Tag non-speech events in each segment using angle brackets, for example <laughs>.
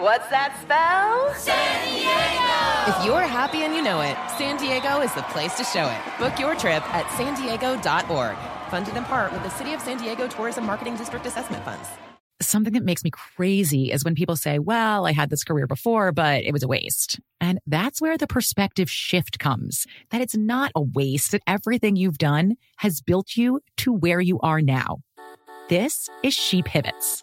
What's that spell? San Diego! If you're happy and you know it, San Diego is the place to show it. Book your trip at san diego.org. Funded in part with the City of San Diego Tourism Marketing District Assessment Funds. Something that makes me crazy is when people say, well, I had this career before, but it was a waste. And that's where the perspective shift comes that it's not a waste, that everything you've done has built you to where you are now. This is She Pivots,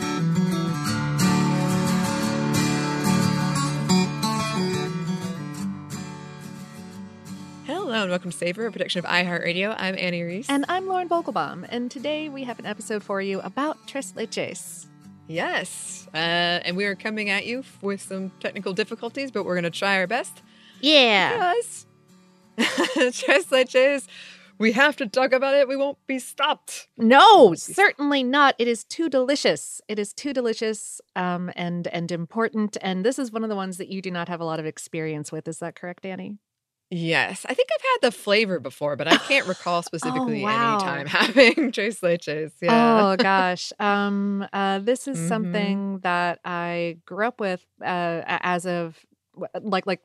And welcome to Savor, a production of iHeartRadio. I'm Annie Reese. And I'm Lauren Vogelbaum, and today we have an episode for you about Tres Leches. yes, uh, and we are coming at you with some technical difficulties, but we're going to try our best. Yeah. Yes. <laughs> Tres leches. We have to talk about it. We won't be stopped. No, certainly not. It is too delicious. It is too delicious um, and and important. And this is one of the ones that you do not have a lot of experience with. Is that correct, Annie? Yes, I think I've had the flavor before, but I can't recall <laughs> specifically Oh, wow. any time <laughs> having tres leches. Yeah. Oh gosh. Um, uh, this is Mhm. something that I grew up with uh, as of like like.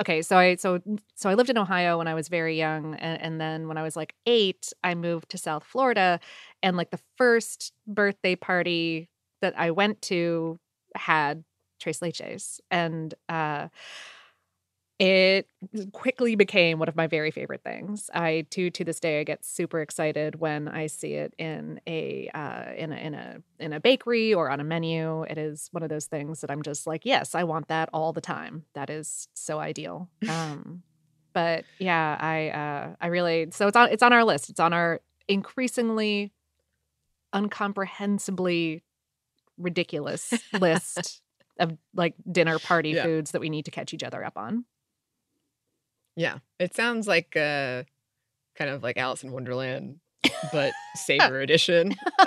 Okay, so I so so I lived in Ohio when I was very young, and, and then when I was like eight, I moved to South Florida, and like the first birthday party that I went to had tres leches, and uh, it quickly became one of my very favorite things. I to to this day I get super excited when I see it in a uh, in a in a in a bakery or on a menu. It is one of those things that I'm just like, yes, I want that all the time. That is so ideal. <laughs> Um, but yeah, I uh, I really so it's on it's on our list. It's on our increasingly uncomprehensibly ridiculous <laughs> list of like dinner party Yeah. foods that we need to catch each other up on. Yeah, it sounds like uh, kind of like Alice in Wonderland, but Savor <laughs> edition. <laughs>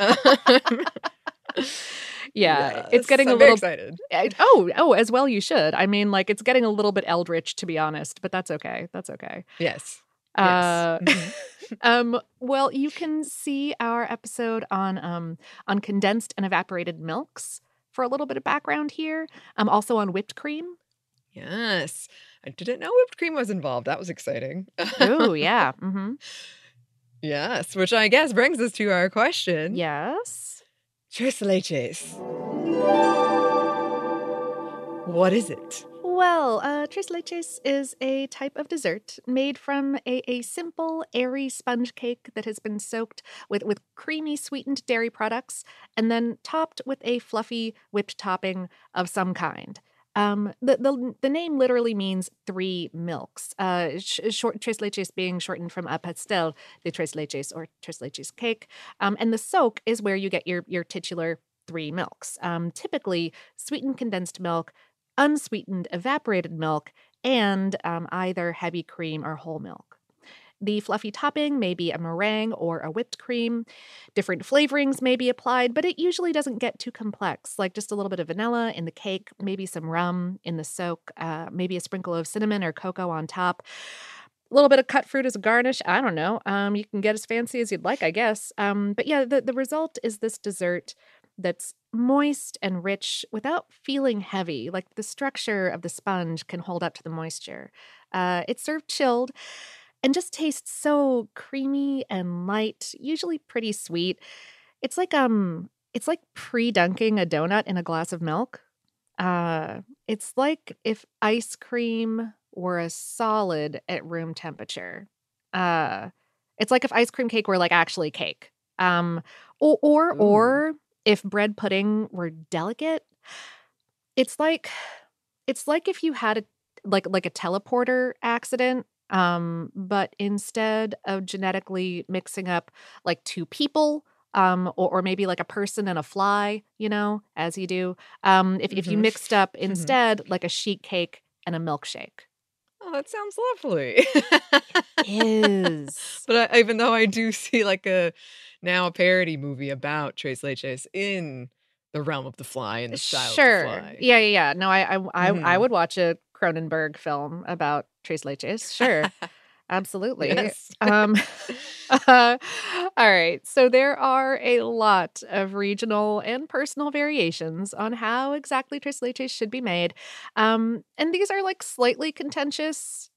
Yeah, it's getting I'm a little excited. I- oh oh as well you should. I mean like it's getting a little bit eldritch to be honest, but that's okay. That's okay. Yes. Uh, yes. Mhm. <laughs> um well you can see our episode on um on condensed and evaporated milks for a little bit of background here. Um also on whipped cream. Yes. I didn't know whipped cream was involved. That was exciting. Oh yeah. <laughs> Mm-hmm. yes, which I guess brings us to our question. Yes. Tres leches. What is it? Well, uh, tres leches is a type of dessert made from a, a simple, airy sponge cake that has been soaked with, with creamy, sweetened dairy products and then topped with a fluffy whipped topping of some kind. Um, the, the the name literally means three milks. Uh, sh- short tres leches being shortened from a pastel de tres leches or tres leches cake. Um, and the soak is where you get your your titular three milks. Um, typically sweetened condensed milk, unsweetened evaporated milk, and um, either heavy cream or whole milk. The fluffy topping may be a meringue or a whipped cream. Different flavorings may be applied, but it usually doesn't get too complex, like just a little bit of vanilla in the cake, maybe some rum in the soak, uh, maybe a sprinkle of cinnamon or cocoa on top. A little bit of cut fruit as a garnish. I don't know. Um, you can get as fancy as you'd like, I guess. Um, but yeah, the, the result is this dessert that's moist and rich without feeling heavy. Like the structure of the sponge can hold up to the moisture. Uh, it's served chilled and just tastes so creamy and light, usually pretty sweet. It's like um it's like pre-dunking a donut in a glass of milk. Uh it's like if ice cream were a solid at room temperature. Uh it's like if ice cream cake were like actually cake. Um or or, Ooh. or if bread pudding were delicate. It's like it's like if you had a like like a teleporter accident um but instead of genetically mixing up like two people um or, or maybe like a person and a fly you know as you do um if, if you Mhm. mixed up instead like a sheet cake and a milkshake Oh, that sounds lovely. <laughs> is but I, even though I do <laughs> see like a now a parody movie about Tres Leches in the realm of the fly and the style sure of the fly. yeah yeah yeah no i i I, I Mhm. would watch a cronenberg film about tres leches sure <laughs> absolutely Yes. <laughs> Um, uh, all right. So there are a lot of regional and personal variations on how exactly tres leches should be made. Um, and these are like slightly contentious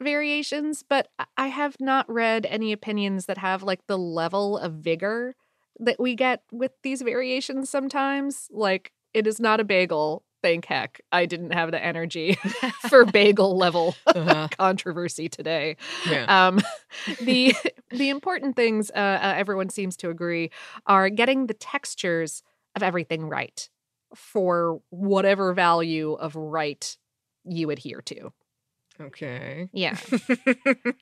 variations, but I have not read any opinions that have like the level of vigor that we get with these variations sometimes. Like, it is not a bagel. Thank heck. I didn't have the energy <laughs> <laughs> for bagel level Uh-huh. <laughs> controversy today. Yeah. Um, the the important things uh, uh, everyone seems to agree are getting the textures of everything right for whatever value of right you adhere to. Okay. Yeah.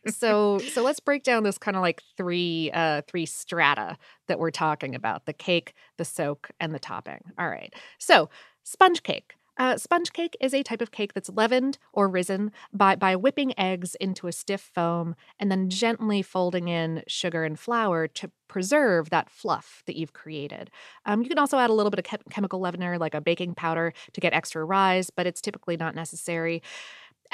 so so let's break down this kind of like three uh three strata that we're talking about the cake the soak and the topping all right so sponge cake uh, sponge cake is a type of cake that's leavened or risen by, by whipping eggs into a stiff foam and then gently folding in sugar and flour to preserve that fluff that you've created. Um, you can also add a little bit of chem- chemical leavener, like a baking powder, to get extra rise, but it's typically not necessary.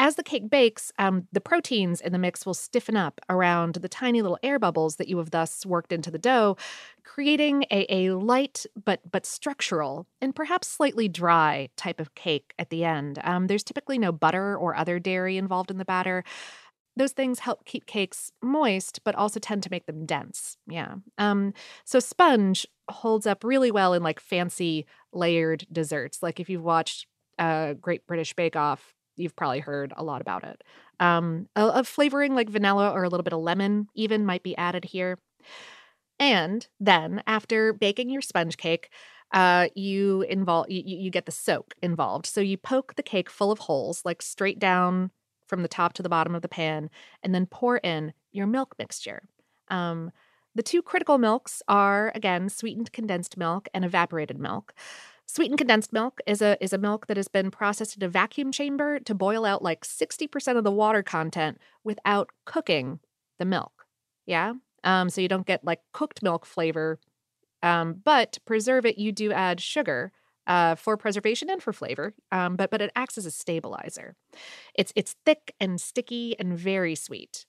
As the cake bakes, um, the proteins in the mix will stiffen up around the tiny little air bubbles that you have thus worked into the dough, creating a, a light but but structural and perhaps slightly dry type of cake at the end. Um, there's typically no butter or other dairy involved in the batter. Those things help keep cakes moist, but also tend to make them dense. Yeah. Um, so sponge holds up really well in like fancy layered desserts. Like if you've watched uh, Great British Bake Off, you've probably heard a lot about it. Um, a, a flavoring like vanilla or a little bit of lemon even might be added here. And then after baking your sponge cake, uh, you involve you, you get the soak involved. So you poke the cake full of holes, like straight down from the top to the bottom of the pan, and then pour in your milk mixture. Um, the two critical milks are again sweetened condensed milk and evaporated milk. Sweetened condensed milk is a is a milk that has been processed in a vacuum chamber to boil out like 60% of the water content without cooking the milk. Yeah? Um, so you don't get like cooked milk flavor. Um, but to preserve it, you do add sugar uh, for preservation and for flavor. Um, but but it acts as a stabilizer. It's it's thick and sticky and very sweet.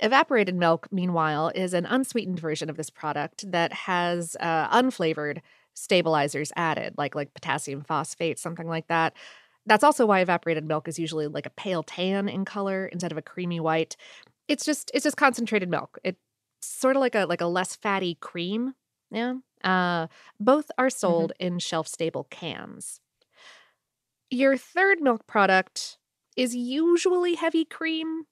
Evaporated milk, meanwhile, is an unsweetened version of this product that has uh, unflavored stabilizers added, like like potassium phosphate, something like that. That's also why evaporated milk is usually like a pale tan in color instead of a creamy white. It's just it's just concentrated milk. It's sort of like a like a less fatty cream. Yeah. Uh, both are sold in shelf stable cans. Your third milk product is usually heavy cream,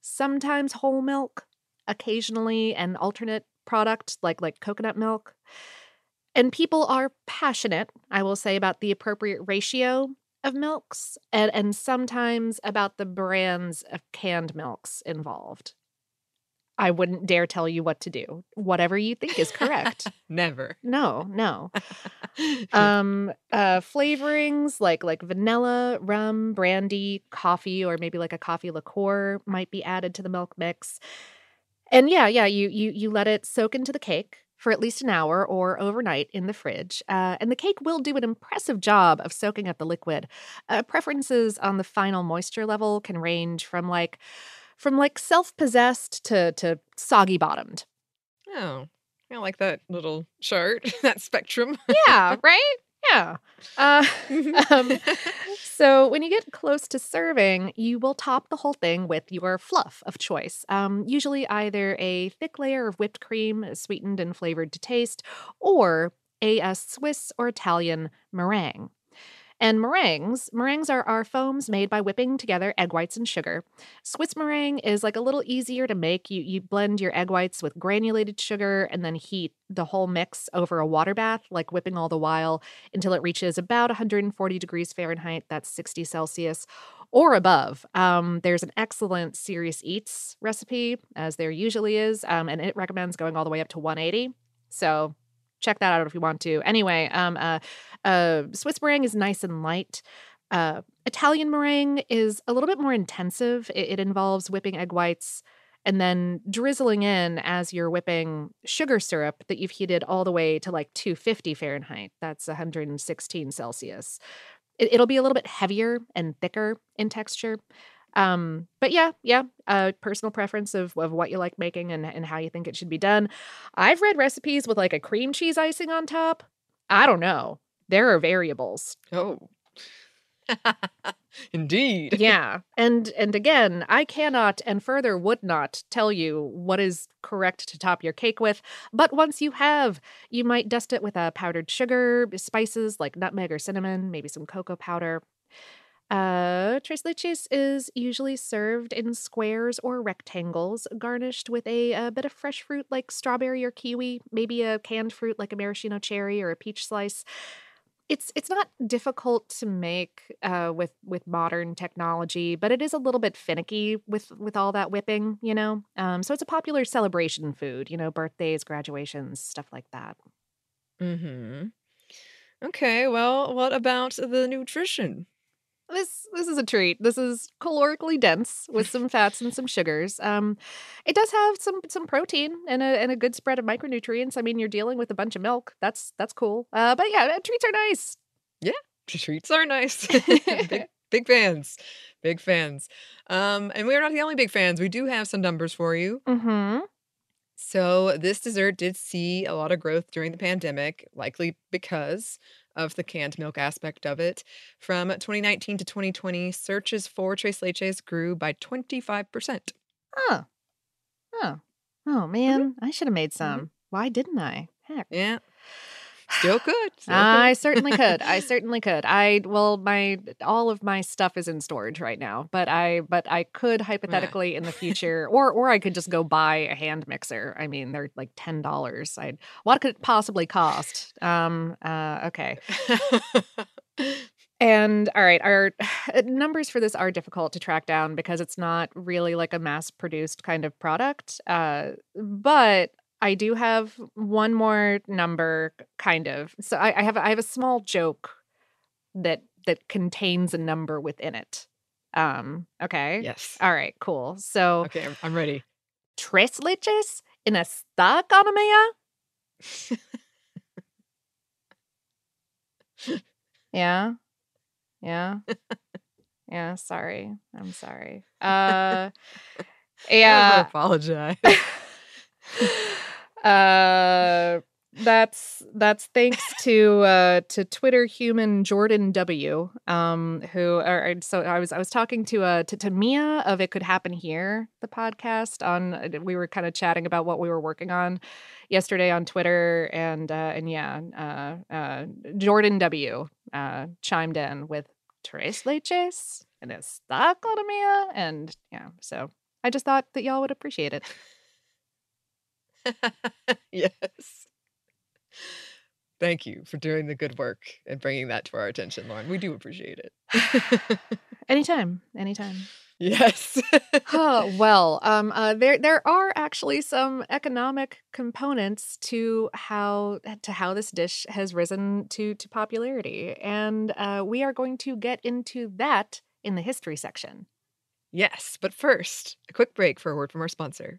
sometimes whole milk, occasionally an alternate product like like coconut milk. And people are passionate, I will say, about the appropriate ratio of milks and, and sometimes about the brands of canned milks involved. I wouldn't dare tell you what to do. Whatever you think is correct. <laughs> Never. no, no. <laughs> Um, uh, flavorings like like vanilla, rum, brandy, coffee, or maybe like a coffee liqueur might be added to the milk mix. And yeah, yeah, you you you let it soak into the cake for at least an hour or overnight in the fridge, uh, and the cake will do an impressive job of soaking up the liquid. Uh, preferences on the final moisture level can range from like from like self possessed to to soggy bottomed. oh, I like that little chart, <laughs> that spectrum. Yeah, <laughs> right. Yeah. Uh, <laughs> <laughs> um, so when you get close to serving, you will top the whole thing with your fluff of choice. Um, usually either a thick layer of whipped cream, sweetened and flavored to taste, or a, a Swiss or Italian meringue. And meringues, meringues are, are foams made by whipping together egg whites and sugar. Swiss meringue is like a little easier to make. You you blend your egg whites with granulated sugar and then heat the whole mix over a water bath, like whipping all the while until it reaches about 140 degrees Fahrenheit, that's 60 Celsius or above. Um, there's an excellent Serious Eats recipe, as there usually is, um, and it recommends going all the way up to 180. So check that out if you want to. Anyway, um, uh, uh, Swiss meringue is nice and light. Uh, Italian meringue is a little bit more intensive. It, it, involves whipping egg whites and then drizzling in as you're whipping sugar syrup that you've heated all the way to like 250 Fahrenheit. That's 116 Celsius. It, it'll be a little bit heavier and thicker in texture. Um, but yeah, yeah, uh, personal preference of, of what you like making and, and how you think it should be done. I've read recipes with like a cream cheese icing on top. I don't know. There are variables. Oh. <laughs> Indeed. <laughs> Yeah. And and again, I cannot and further would not tell you what is correct to top your cake with, but once you have, you might dust it with a powdered sugar, spices like nutmeg or cinnamon, maybe some cocoa powder. Uh, tres leches is usually served in squares or rectangles, garnished with a, a, bit of fresh fruit like strawberry or kiwi, maybe a canned fruit like a maraschino cherry or a peach slice. It's it's not difficult to make uh, with with modern technology, but it is a little bit finicky with with all that whipping, you know. Um, so it's a popular celebration food, you know, birthdays, graduations, stuff like that. Hmm. Okay. Well, what about the nutrition? This this is a treat. This is calorically dense with some <laughs> fats and some sugars. Um, it does have some some protein and a and a good spread of micronutrients. I mean, you're dealing with a bunch of milk. That's that's cool. Uh, but yeah, treats are nice. Yeah, treats are nice. <laughs> big, <laughs> big fans, big fans. Um, and we are not the only big fans. We do have some numbers for you. Mm-hmm. So this dessert did see a lot of growth during the pandemic, likely because of the canned milk aspect of it. From 2019 to 2020, searches for Tres Leches grew by 25%. Oh. Oh. Oh, man. Mm-hmm. I should have made some. Mm-hmm. Why didn't I? Heck. Yeah. Still could. Still I certainly <laughs> could. I certainly could. I well, my all of my stuff is in storage right now, but I but I could hypothetically in the future, or or I could just go buy a hand mixer. I mean, they're like ten dollars. I what could it possibly cost? Um. Uh. Okay. <laughs> And all right, our <sighs> numbers for this are difficult to track down because it's not really like a mass produced kind of product. Uh, but I do have one more number, kind of. So I, I have I have a small joke that that contains a number within it. Um. Okay. Yes. All right. Cool. So okay, I'm, I'm ready. Tres leches in esta economía. yeah. Yeah. Yeah. Sorry. I'm sorry. Uh. <laughs> Yeah. Never apologize. <laughs> <laughs> Uh, that's that's thanks to uh to Twitter human Jordan W. Um, who or, so I was I was talking to uh to, to Mia of It Could Happen Here, the podcast on uh, we were kind of chatting about what we were working on yesterday on Twitter and uh and yeah, uh uh Jordan W. uh chimed in with Tres Leches and it's Esta Economia and yeah, so I just thought that y'all would appreciate it. <laughs> <laughs> yes. Thank you for doing the good work and bringing that to our attention, Lauren. We do appreciate it. <laughs> anytime, anytime. <laughs> Yes. oh, well, um, uh, there there are actually some economic components to how to how this dish has risen to to popularity, and uh, we are going to get into that in the history section. Yes, but first, a quick break for a word from our sponsor.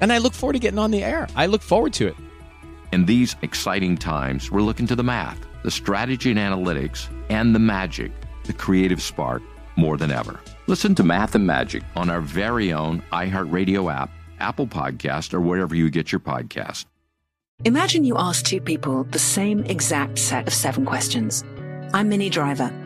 and I look forward to getting on the air. I look forward to it. In these exciting times, we're looking to the math, the strategy and analytics, and the magic, the creative spark, more than ever. Listen to Math and Magic on our very own iHeartRadio app, Apple Podcast, or wherever you get your podcast. Imagine you ask two people the same exact set of seven questions. I'm Minnie Driver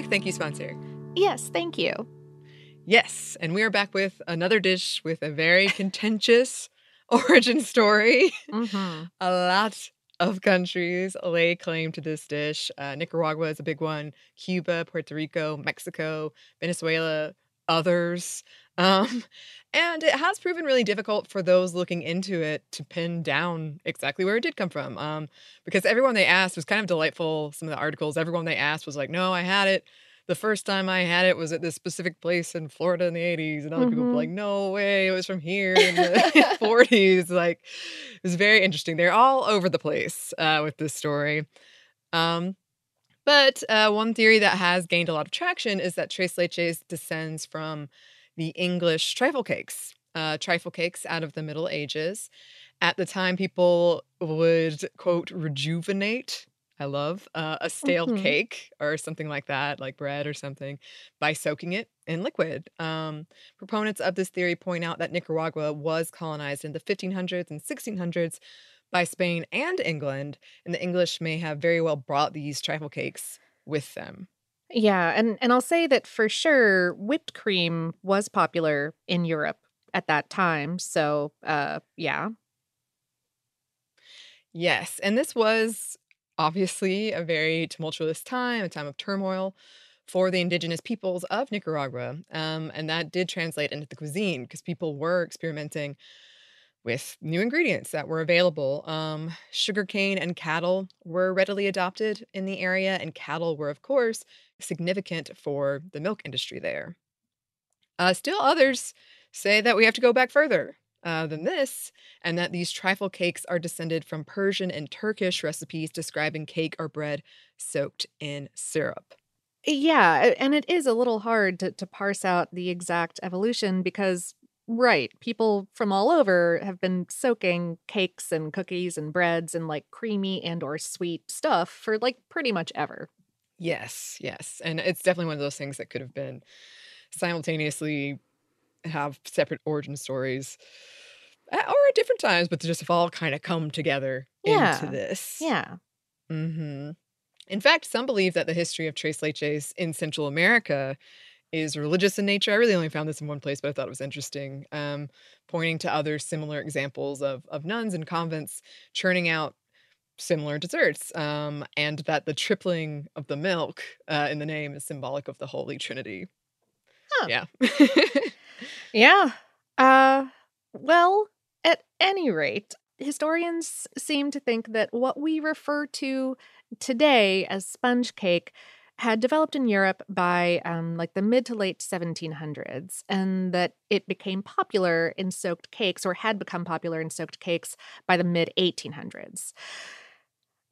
Back. Thank you, sponsor. Yes, thank you. Yes, and we are back with another dish with a very <laughs> contentious <laughs> origin story. Mm-hmm. <laughs> a lot of countries lay claim to this dish. Uh, Nicaragua is a big one, Cuba, Puerto Rico, Mexico, Venezuela, others. Um, and it has proven really difficult for those looking into it to pin down exactly where it did come from. Um, because everyone they asked was kind of delightful. Some of the articles, everyone they asked was like, no, I had it. The first time I had it was at this specific place in Florida in the 80s. And other mm-hmm. people were like, no way, it was from here in the <laughs> <laughs> 40s. Like, it was very interesting. They're all over the place uh, with this story. Um, but uh, one theory that has gained a lot of traction is that tres leches descends from the English trifle cakes, uh, trifle cakes out of the Middle Ages. At the time, people would, quote, rejuvenate. I love uh, a stale mm-hmm. cake or something like that, like bread or something, by soaking it in liquid. Um, proponents of this theory point out that Nicaragua was colonized in the 1500s and 1600s by Spain and England, and the English may have very well brought these trifle cakes with them. Yeah, and and I'll say that for sure whipped cream was popular in Europe at that time. So, uh yeah. Yes, and this was obviously a very tumultuous time, a time of turmoil for the indigenous peoples of Nicaragua. Um, and that did translate into the cuisine because people were experimenting with new ingredients that were available. Um, sugarcane and cattle were readily adopted in the area, and cattle were, of course, significant for the milk industry there. Uh, still, others say that we have to go back further uh, than this, and that these trifle cakes are descended from Persian and Turkish recipes describing cake or bread soaked in syrup. Yeah, and it is a little hard to, to parse out the exact evolution because Right. People from all over have been soaking cakes and cookies and breads and like creamy and or sweet stuff for like pretty much ever. Yes, yes. And it's definitely one of those things that could have been simultaneously have separate origin stories. or at different times, but just have all kind of come together Yeah. into this. Yeah. hmm In fact, some believe that the history of tres leches in Central America is religious in nature. I really only found this in one place, but I thought it was interesting, um, pointing to other similar examples of of nuns and convents churning out similar desserts, um, and that the tripling of the milk uh, in the name is symbolic of the Holy Trinity. Yeah. Yeah. Uh well, at any rate, historians seem to think that what we refer to today as sponge cake had developed in Europe by um, like the mid to late 1700s, and that it became popular in soaked cakes or had become popular in soaked cakes by the mid 1800s.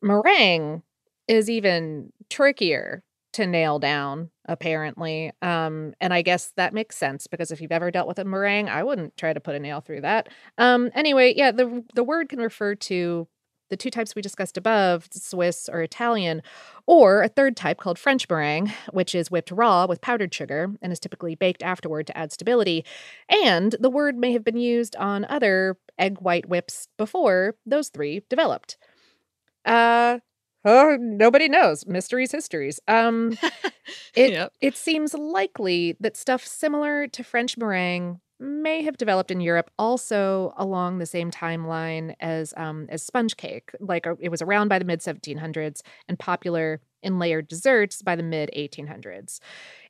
Meringue is even trickier to nail down apparently um and i guess that makes sense because if you've ever dealt with a meringue i wouldn't try to put a nail through that um anyway yeah the the word can refer to the two types we discussed above swiss or italian or a third type called french meringue which is whipped raw with powdered sugar and is typically baked afterward to add stability and the word may have been used on other egg white whips before those three developed uh Oh, nobody knows. Mysteries, histories. Um, <laughs> it Yep. it seems likely that stuff similar to French meringue may have developed in Europe also along the same timeline as um, as sponge cake. Like uh, it was around by the mid 1700s and popular in layered desserts by the mid 1800s.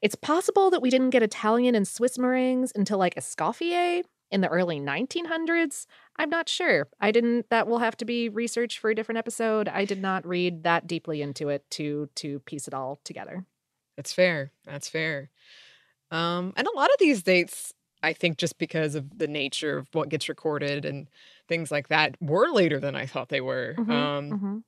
It's possible that we didn't get Italian and Swiss meringues until like Escoffier in the early 1900s. I'm not sure. I didn't that will have to be research for a different episode. I did not read that deeply into it to to piece it all together. That's fair. That's fair. Um, and a lot of these dates, I think, just because of the nature of what gets recorded and things like that, were later than I thought they were. Mhm, Um, mhm.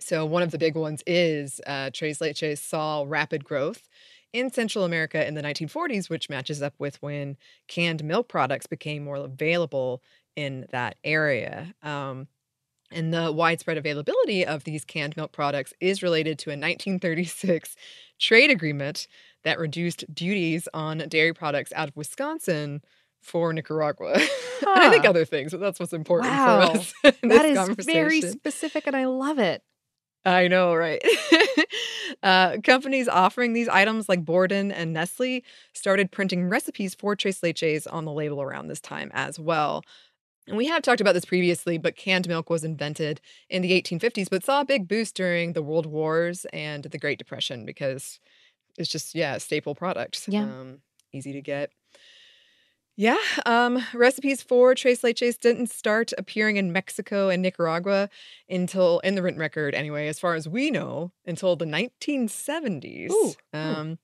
So one of the big ones is uh, Tres Leches saw rapid growth in Central America in the 1940s, which matches up with when canned milk products became more available in that area. Um, and the widespread availability of these canned milk products is related to a 1936 trade agreement that reduced duties on dairy products out of Wisconsin for Nicaragua. <laughs> and I think other things, but that's what's important Wow. for us <laughs> That is very specific and I love it. I know, right? <laughs> uh, companies offering these items like Borden and Nestle started printing recipes for Tres Leches on the label around this time as well. And we have talked about this previously, but canned milk was invented in the 1850s, but saw a big boost during the World Wars and the Great Depression because it's just, yeah, staple product. Yeah. Um, easy to get. Yeah, um, recipes for tres leches didn't start appearing in Mexico and Nicaragua until, in the written record anyway, as far as we know, until the 1970s. Ooh, hmm. Um,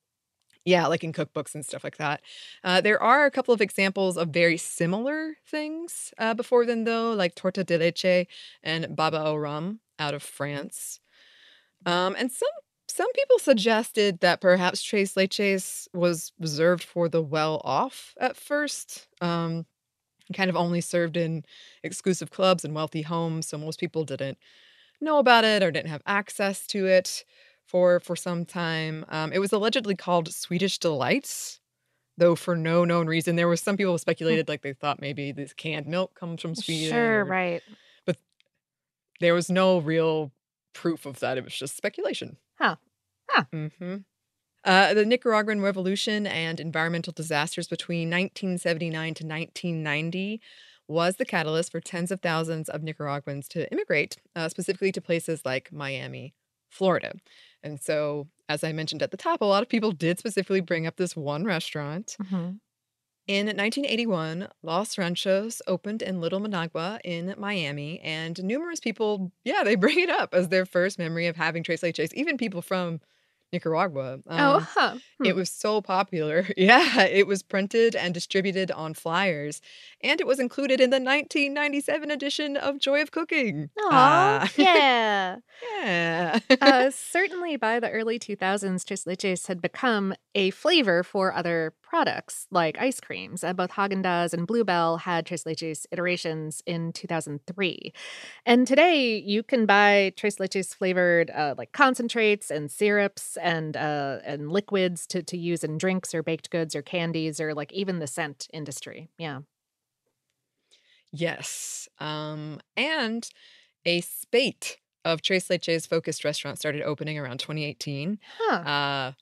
yeah, like in cookbooks and stuff like that. Uh, there are a couple of examples of very similar things uh, before then, though, like torta de leche and baba au rum out of France. Um, and some some people suggested that perhaps tres leches was reserved for the well off at first, um, kind of only served in exclusive clubs and wealthy homes, so most people didn't know about it or didn't have access to it for for some time. Um, it was allegedly called Swedish delights, though for no known reason. There were some people who speculated like they thought maybe this canned milk comes from Sweden. Sure, or- right. But there was no real proof of that. It was just speculation. Huh. Huh. hmm Uh, the Nicaraguan Revolution and environmental disasters between 1979 to 1990 was the catalyst for tens of thousands of Nicaraguans to immigrate, uh, specifically to places like Miami, Florida. And so, as I mentioned at the top, a lot of people did specifically bring up this one restaurant. Mhm. In 1981, Los Ranchos opened in Little Managua in Miami, and numerous people, yeah, they <laughs> bring it up as their first memory of having tres leches, even people from Nicaragua. Oh, Um, huh. Hmm. It was so popular. <laughs> Yeah, it was printed and distributed on flyers, and it was included in the 1997 edition of Joy of Cooking. Aw, Ah. <laughs> yeah. yeah. uh, certainly by the early 2000s, tres leches had become a flavor for other products like ice creams. Uh, both Haagen-Dazs and Bluebell had tres leches iterations in 2003. And today you can buy tres leches flavored uh, like concentrates and syrups and uh, and liquids to, to use in drinks or baked goods or candies or like even the scent industry. Yeah. Yes. Um, and a spate of Tres Leches focused restaurants started opening around 2018. Huh. Uh,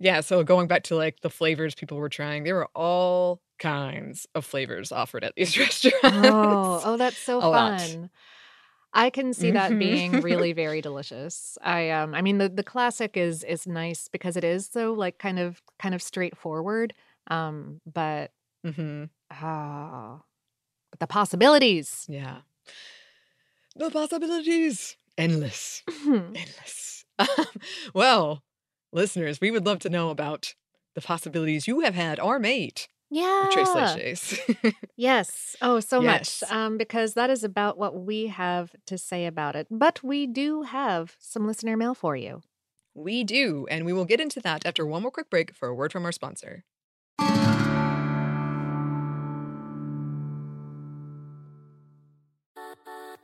yeah, so going back to like the flavors people were trying, there were all kinds of flavors offered at these <laughs> restaurants. Oh, oh, that's so A lot. fun. I can see that Mhm. being <laughs> really very delicious. I um I mean the the classic is is nice because it is so like kind of kind of straightforward. Um but hmm ah but the possibilities. Yeah. The possibilities. Endless. <laughs> Endless. Um, well, listeners, we would love to know about the possibilities you have had or made Yeah. Tres Leches. <laughs> Yes. Oh, so Yes. much. Um, because that is about what we have to say about it. But we do have some listener mail for you. we do, and we will get into that after one more quick break for a word from our sponsor.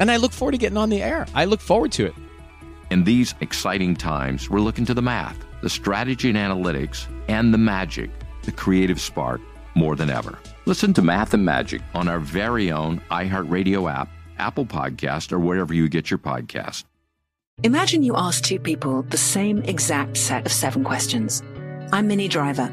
and I look forward to getting on the air. I look forward to it. In these exciting times, we're looking to the math, the strategy and analytics, and the magic, the creative spark, more than ever. Listen to Math and Magic on our very own iHeartRadio app, Apple Podcast, or wherever you get your podcast. Imagine you ask two people the same exact set of seven questions. I'm Minnie Driver,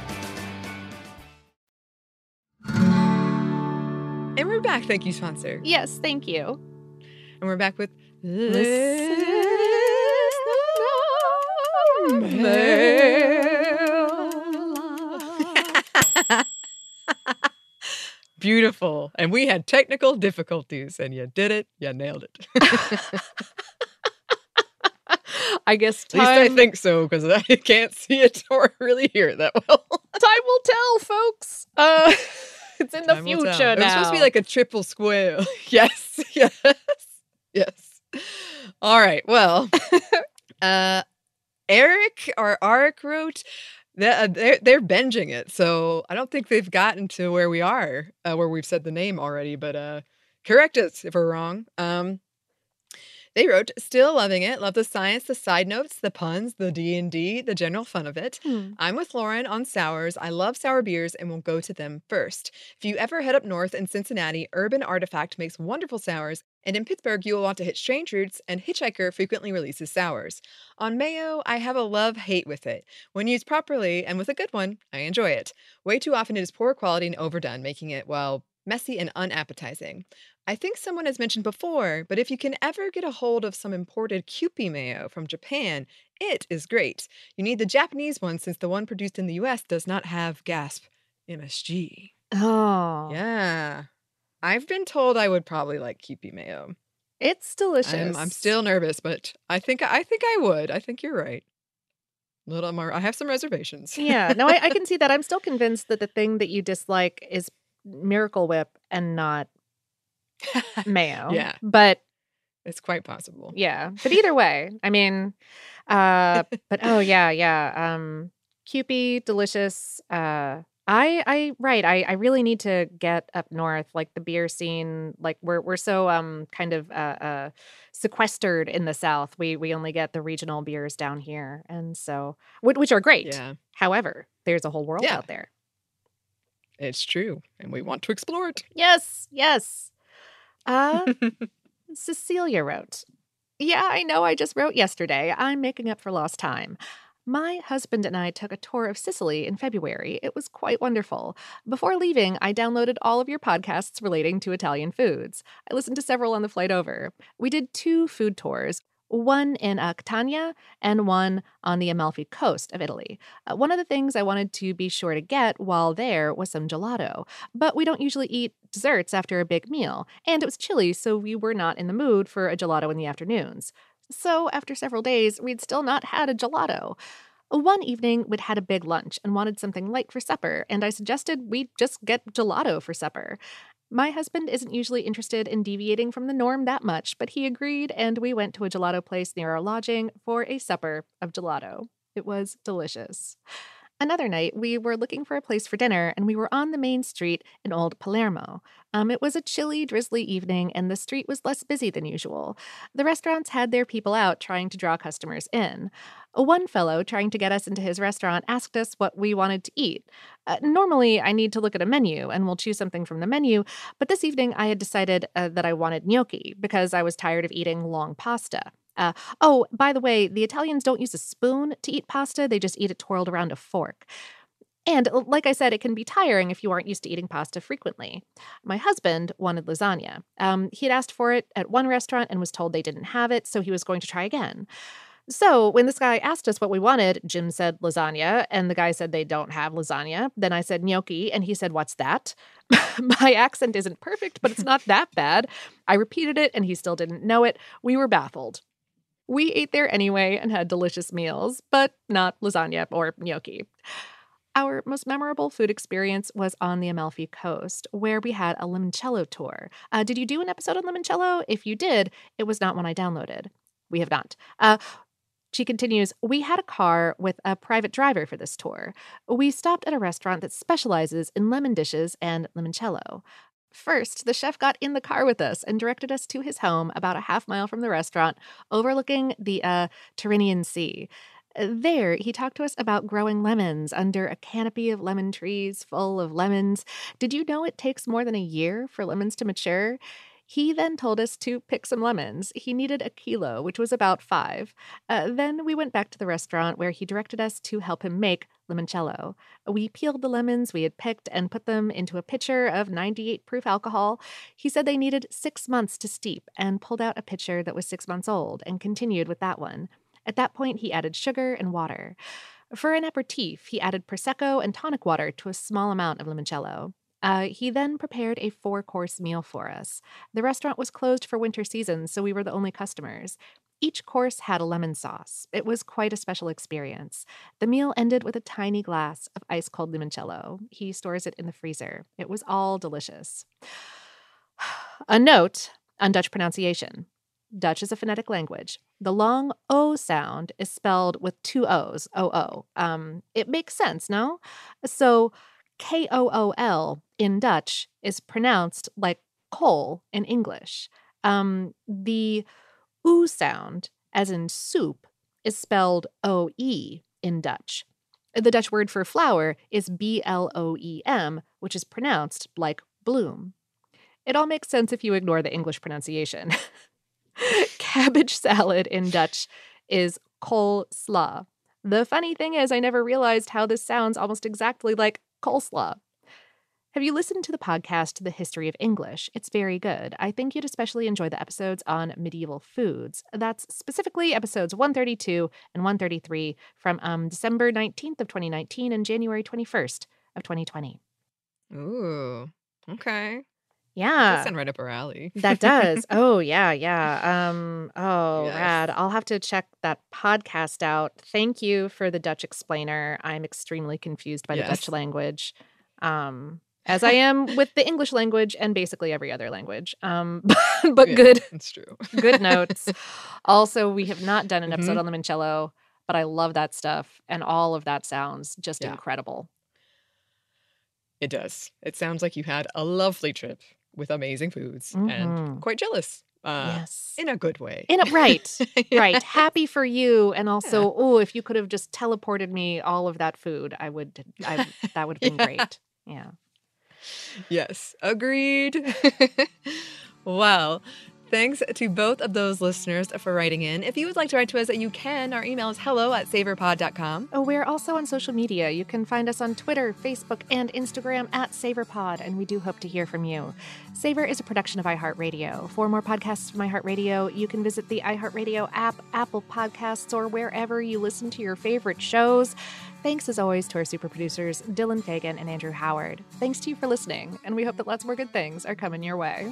And we're back. Thank you, sponsor. Yes, thank you. And we're back with <laughs> Beautiful. And we had technical difficulties, and you did it. You nailed it. <laughs> I guess At least I think so, because I can't see it or really hear it that well. time will tell, folks. Uh, <laughs> it's in the Time tell. future It was supposed to be like a triple square. <laughs> yes, <laughs> yes, yes. All right. Well, <laughs> uh, Eric or Arik wrote that uh, they're they're binging it, so I don't think they've gotten to where we are, uh, where we've said the name already. But uh, correct us if we're wrong. Um, They wrote, "Still loving it. Love the science, the side notes, the puns, the D and D, the general fun of it. Hmm. I'm with Lauren on sours. I love sour beers and will go to them first. If you ever head up north in Cincinnati, Urban Artifact makes wonderful sours, and in Pittsburgh, you will want to hit Strange Roots, and Hitchhiker frequently releases sours. On mayo, I have a love hate with it. When used properly and with a good one, I enjoy it. Way too often it is poor quality and overdone, making it, well, messy and unappetizing. I think someone has mentioned before, but if you can ever get a hold of some imported Kewpie mayo from Japan, it is great. You need the Japanese one since the one produced in the US does not have gasp MSG. Oh. Yeah. I've been told I would probably like Kewpie mayo. It's delicious. I'm, I'm still nervous, but I think I think I would. I think you're right. Little more. I have some reservations. yeah, no, I, I can see <laughs> that. I'm still convinced that the thing that you dislike is Miracle Whip and not <laughs> mayo. Yeah. But It's quite possible. yeah, but either way, I mean, uh, <laughs> but oh yeah, yeah. Um, Kewpie, delicious. Uh, I, I, right. I, I really need to get up north. Like the beer scene, like we're we're so um kind of uh, uh sequestered in the south. We we only get the regional beers down here, and so which, which are great. Yeah. However, there's a whole world Yeah. out there. It's true, and we want to explore it. Yes, yes. Uh, <laughs> Cecilia wrote, Yeah, I know I just wrote yesterday. I'm making up for lost time. My husband and I took a tour of Sicily in February. It was quite wonderful. Before leaving, I downloaded all of your podcasts relating to Italian foods. I listened to several on the flight over. We did two food tours. One in uh, Catania and one on the Amalfi coast of Italy. Uh, one of the things I wanted to be sure to get while there was some gelato, but we don't usually eat desserts after a big meal, and it was chilly, so we were not in the mood for a gelato in the afternoons. So, after several days, we'd still not had a gelato. One evening, we'd had a big lunch and wanted something light for supper, and I suggested we just get gelato for supper. My husband isn't usually interested in deviating from the norm that much, but he agreed, and we went to a gelato place near our lodging for a supper of gelato. It was delicious. Another night, we were looking for a place for dinner, and we were on the main street in Old Palermo. Um, it was a chilly, drizzly evening, and the street was less busy than usual. The restaurants had their people out trying to draw customers in. One fellow trying to get us into his restaurant asked us what we wanted to eat. Uh, normally, I need to look at a menu and we'll choose something from the menu, but this evening I had decided uh, that I wanted gnocchi because I was tired of eating long pasta. Uh, oh, by the way, the Italians don't use a spoon to eat pasta, they just eat it twirled around a fork. And like I said, it can be tiring if you aren't used to eating pasta frequently. My husband wanted lasagna. Um, he had asked for it at one restaurant and was told they didn't have it, so he was going to try again. So when this guy asked us what we wanted, Jim said lasagna, and the guy said they don't have lasagna. Then I said gnocchi, and he said, What's that? <laughs> My accent isn't perfect, but it's not that bad. I repeated it, and he still didn't know it. We were baffled. We ate there anyway and had delicious meals, but not lasagna or gnocchi. Our most memorable food experience was on the Amalfi Coast, where we had a limoncello tour. Uh, did you do an episode on limoncello? If you did, it was not one I downloaded. We have not. Uh, she continues, We had a car with a private driver for this tour. We stopped at a restaurant that specializes in lemon dishes and limoncello. First, the chef got in the car with us and directed us to his home about a half mile from the restaurant, overlooking the uh, Tyrrhenian Sea. There, he talked to us about growing lemons under a canopy of lemon trees full of lemons. Did you know it takes more than a year for lemons to mature? He then told us to pick some lemons. He needed a kilo, which was about five. Uh, then we went back to the restaurant where he directed us to help him make limoncello. We peeled the lemons we had picked and put them into a pitcher of 98 proof alcohol. He said they needed six months to steep and pulled out a pitcher that was six months old and continued with that one. At that point, he added sugar and water. For an aperitif, he added Prosecco and tonic water to a small amount of limoncello. Uh, he then prepared a four course meal for us. The restaurant was closed for winter season, so we were the only customers. Each course had a lemon sauce. It was quite a special experience. The meal ended with a tiny glass of ice cold limoncello. He stores it in the freezer. It was all delicious. <sighs> A note on Dutch pronunciation Dutch is a phonetic language. The long O sound is spelled with two O's, O O. Um, it makes sense, no? So K O O L in Dutch is pronounced like coal in English. Um, the oo sound, as in soup, is spelled O-E in Dutch. The Dutch word for flower is B L O E M, which is pronounced like bloom. It all makes sense if you ignore the English pronunciation. <laughs> Cabbage salad in Dutch is koolsla. The funny thing is, I never realized how this sounds almost exactly like coleslaw. Have you listened to the podcast, The History of English? It's very good. I think you'd especially enjoy the episodes on medieval foods. That's specifically episodes 132 and 133 from um, December 19th of 2019 and January 21st of 2020. Ooh, okay. Yeah. That sound right up our alley. That does. <laughs> Oh, yeah, yeah. Um, oh, Yes. rad. I'll have to check that podcast out. Thank you for the Dutch explainer. I'm extremely confused by the Dutch language. Um, as I <laughs> am with the English language and basically every other language. Um, <laughs> but Yeah, good, It's true. good notes. Also, we have not done an episode Mhm. on limoncello, but I love that stuff, and all of that sounds just Yeah. incredible. It does. It sounds like you had a lovely trip with amazing foods Mhm. and quite jealous. Uh, yes, In a good way. in a, right, <laughs> right. Happy for you, and also, oh, if you could have just teleported me all of that food, I would. I that would have been <laughs> Yeah. great. Yeah. Yes, agreed. <laughs> well, thanks to both of those listeners for writing in. If you would like to write to us, you can. Our email is hello at savorpod.com. Oh, we're also on social media. You can find us on Twitter, Facebook, and Instagram at SavorPod, and we do hope to hear from you. Savor is a production of iHeartRadio. For more podcasts from iHeartRadio, you can visit the iHeartRadio app, Apple Podcasts, or wherever you listen to your favorite shows. Thanks as always to our super producers, Dylan Fagan and Andrew Howard. Thanks to you for listening, and we hope that lots more good things are coming your way.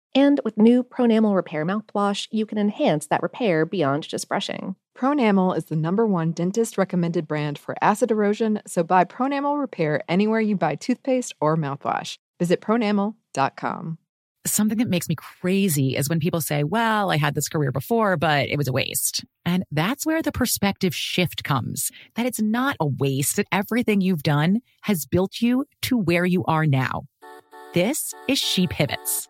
And with new Pronamel Repair mouthwash, you can enhance that repair beyond just brushing. Pronamel is the number one dentist recommended brand for acid erosion, so buy Pronamel Repair anywhere you buy toothpaste or mouthwash. Visit pronamel.com. Something that makes me crazy is when people say, well, I had this career before, but it was a waste. And that's where the perspective shift comes that it's not a waste, that everything you've done has built you to where you are now. This is She Pivots,